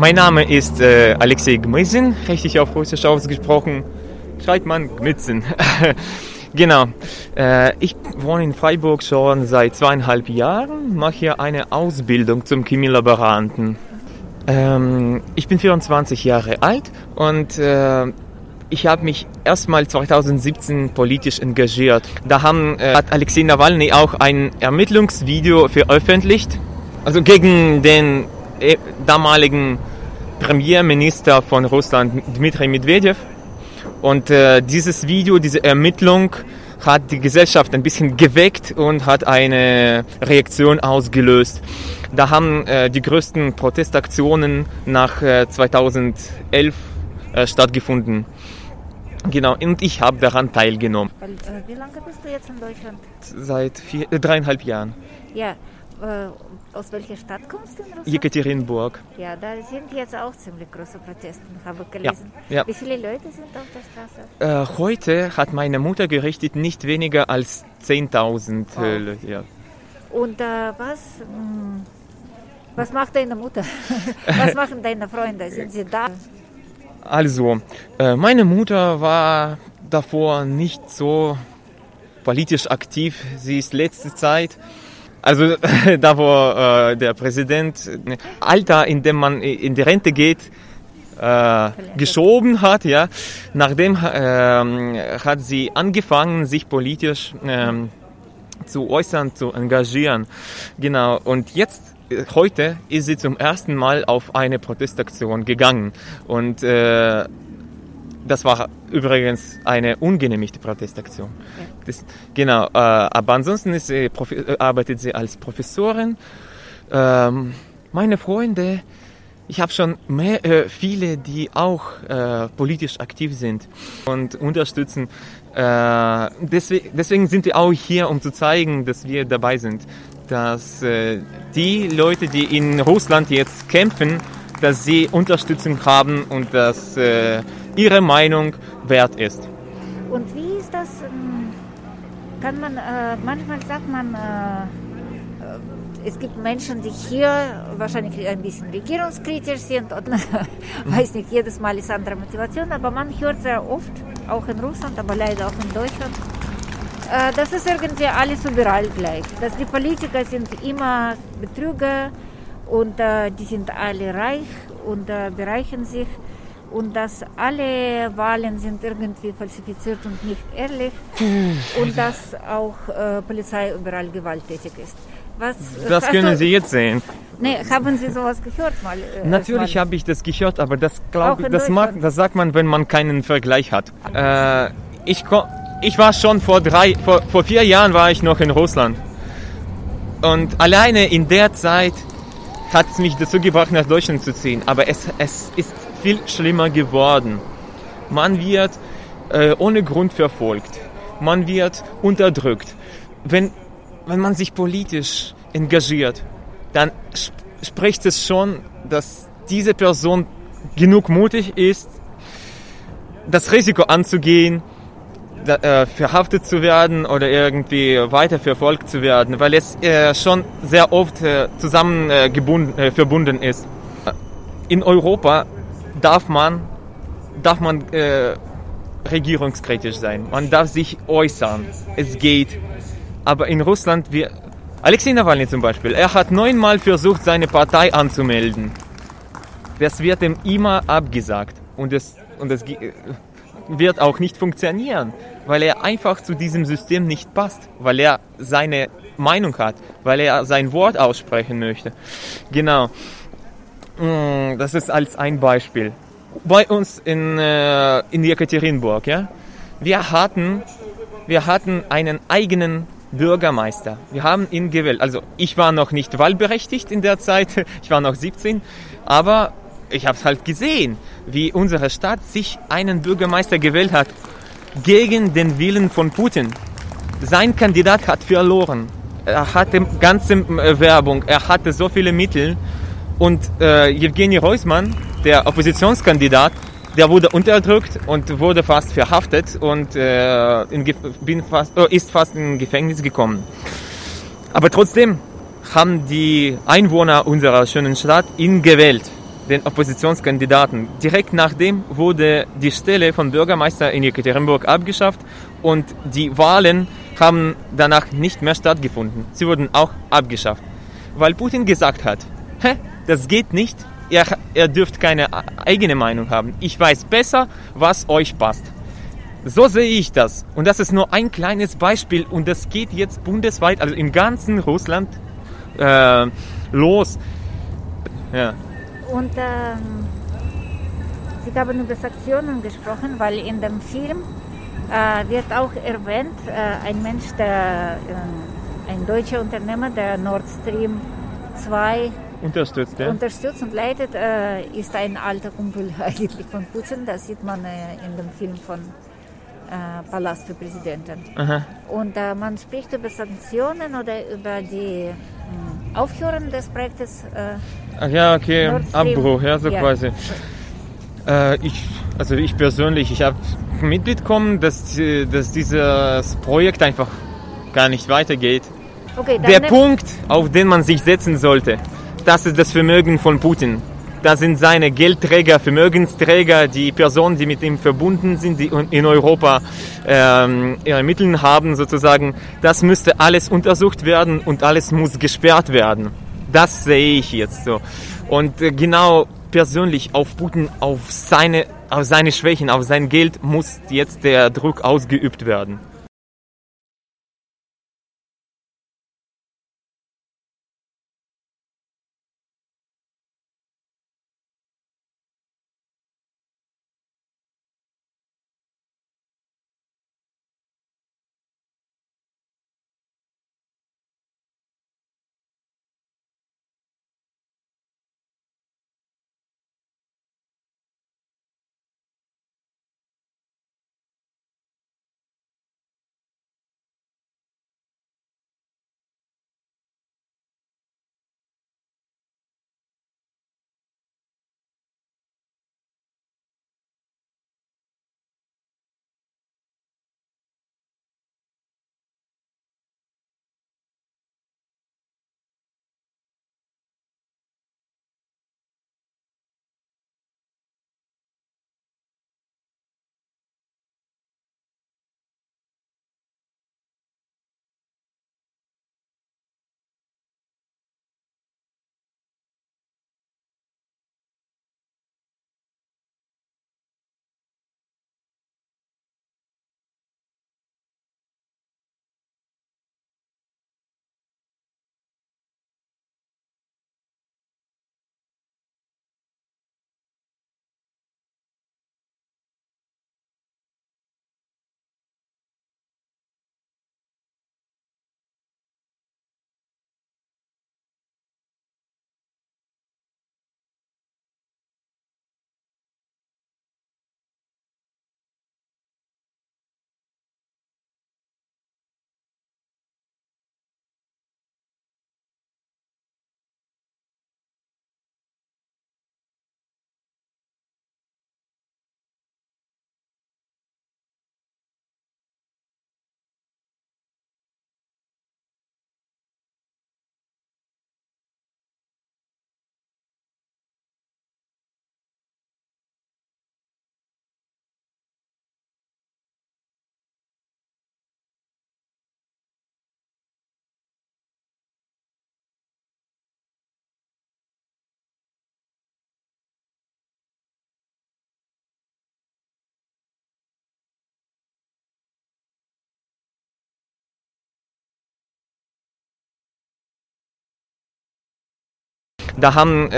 Mein Name ist äh, Alexei Gmizin, richtig auf Russisch ausgesprochen. Schreibt man Gmizin. genau. Äh, ich wohne in Freiburg schon seit zweieinhalb Jahren, mache hier eine Ausbildung zum Chemielaboranten. Ähm, ich bin 24 Jahre alt und äh, ich habe mich erstmal 2017 politisch engagiert. Da haben, äh, hat Alexei Nawalny auch ein Ermittlungsvideo veröffentlicht, also gegen den damaligen Premierminister von Russland, Dmitri Medvedev. Und äh, dieses Video, diese Ermittlung hat die Gesellschaft ein bisschen geweckt und hat eine Reaktion ausgelöst. Da haben äh, die größten Protestaktionen nach äh, 2011 äh, stattgefunden. Genau, und ich habe daran teilgenommen. Äh, wie lange bist du jetzt in Deutschland? Seit vier, äh, dreieinhalb Jahren. Ja, aus welcher Stadt kommst du in Russland? Jekaterinburg. Ja, da sind jetzt auch ziemlich große Proteste, habe ich gelesen. ja. Wie viele Leute sind auf der Straße? Äh, heute hat meine Mutter gerichtet nicht weniger als 10.000 Wow. äh, Leute. Ja. Und äh, was, mh, was macht deine Mutter? was machen deine Freunde? Sind sie da? Also, äh, meine Mutter war davor nicht so politisch aktiv. Sie ist letzte Zeit, also da wo äh, der Präsident äh, Alter, in dem man in die Rente geht, äh, geschoben hat, ja, nachdem ähm, hat sie angefangen, sich politisch ähm, zu äußern, zu engagieren. Genau. Und jetzt, äh, heute, ist sie zum ersten Mal auf eine Protestaktion gegangen. Und äh, das war übrigens eine ungenehmigte Protestaktion. Das, genau. Äh, aber ansonsten sie, äh, arbeitet sie als Professorin. Ähm, meine Freunde, ich habe schon mehr, äh, viele, die auch äh, politisch aktiv sind und unterstützen. Äh, deswegen, deswegen sind wir auch hier, um zu zeigen, dass wir dabei sind. Dass äh, die Leute, die in Russland jetzt kämpfen, dass sie Unterstützung haben und dass ihre Meinung wert ist. Und wie ist das? ähm, Kann man, äh, manchmal sagt man, äh, äh, es gibt Menschen, die hier wahrscheinlich ein bisschen regierungskritisch sind und weiß nicht, jedes Mal ist andere Motivation, aber man hört sehr oft, auch in Russland, aber leider auch in Deutschland, äh, das ist irgendwie alles überall gleich. Dass die Politiker sind immer Betrüger und äh, die sind alle reich und äh, bereichern sich und dass alle Wahlen sind irgendwie falsifiziert und nicht ehrlich und dass auch äh, Polizei überall gewalttätig ist. Was, Das können du- Sie jetzt sehen. Nee, haben Sie sowas gehört mal? äh, Natürlich habe ich das gehört, aber das glaube in das, mag, das sagt man, wenn man keinen Vergleich hat. Äh, ich, ich war schon vor drei, vor, vor vier Jahren war ich noch in Russland. Und alleine in der Zeit hat es mich dazu gebracht, nach Deutschland zu ziehen. Aber es, es ist viel schlimmer geworden. Man wird äh, ohne Grund verfolgt. Man wird unterdrückt. Wenn, wenn man sich politisch engagiert, dann sp spricht es schon, dass diese Person genug mutig ist, das Risiko anzugehen, da, äh, verhaftet zu werden oder irgendwie weiter verfolgt zu werden, weil es äh, schon sehr oft äh, zusammen äh, gebunden, äh, verbunden ist. In Europa darf man, darf man äh, regierungskritisch sein. Man darf sich äußern. Es geht. Aber in Russland, wir, Alexei Nawalny zum Beispiel, er hat neunmal versucht, seine Partei anzumelden. Das wird ihm immer abgesagt. Und es, und es ge- wird auch nicht funktionieren, weil er einfach zu diesem System nicht passt, weil er seine Meinung hat, weil er sein Wort aussprechen möchte. Genau. Mm, Das ist als ein Beispiel. Bei uns in, äh, in Jekaterinburg, ja, wir hatten, wir hatten einen eigenen Bürgermeister. Wir haben ihn gewählt. Also ich war noch nicht wahlberechtigt in der Zeit, ich war noch 17, aber ich habe es halt gesehen, wie unsere Stadt sich einen Bürgermeister gewählt hat gegen den Willen von Putin. Sein Kandidat hat verloren. Er hatte ganze äh, Werbung, er hatte so viele Mittel und äh, Evgeny Reusmann, der Oppositionskandidat, der wurde unterdrückt und wurde fast verhaftet und äh, bin fast, äh, ist fast in Gefängnis gekommen. Aber trotzdem haben die Einwohner unserer schönen Stadt ihn gewählt. den Oppositionskandidaten. Direkt nachdem wurde die Stelle von Bürgermeister in Jekaterinburg abgeschafft und die Wahlen haben danach nicht mehr stattgefunden. Sie wurden auch abgeschafft, weil Putin gesagt hat, Hä, das geht nicht, ihr, ihr dürft keine eigene Meinung haben. Ich weiß besser, was euch passt. So sehe ich das. Und das ist nur ein kleines Beispiel und das geht jetzt bundesweit, also im ganzen Russland äh, los. Ja. Und ähm, Sie haben über Sanktionen gesprochen, weil in dem Film äh, wird auch erwähnt, äh, ein Mensch, der, äh, ein deutscher Unternehmer, der Nord Stream 2 unterstützt, ja? unterstützt und leitet, äh, ist ein alter Kumpel eigentlich von Putin. Das sieht man äh, in dem Film von äh, Palast für Präsidenten. Aha. Und man spricht über Sanktionen oder über die Aufhören des Projektes. Ach ja, okay, Abbruch, ja, so ja. quasi. ich, also ich persönlich, ich habe mitbekommen, dass, dass dieses Projekt einfach gar nicht weitergeht. Okay, Der Punkt, auf den man sich setzen sollte, das ist das Vermögen von Putin. Das sind seine Geldträger, Vermögensträger, die Personen, die mit ihm verbunden sind, die in Europa ähm, ihre Mittel haben sozusagen. Das müsste alles untersucht werden und alles muss gesperrt werden. Das sehe ich jetzt so. Und äh, genau persönlich auf Putin, auf seine, auf seine Schwächen, auf sein Geld muss jetzt der Druck ausgeübt werden. Da haben äh,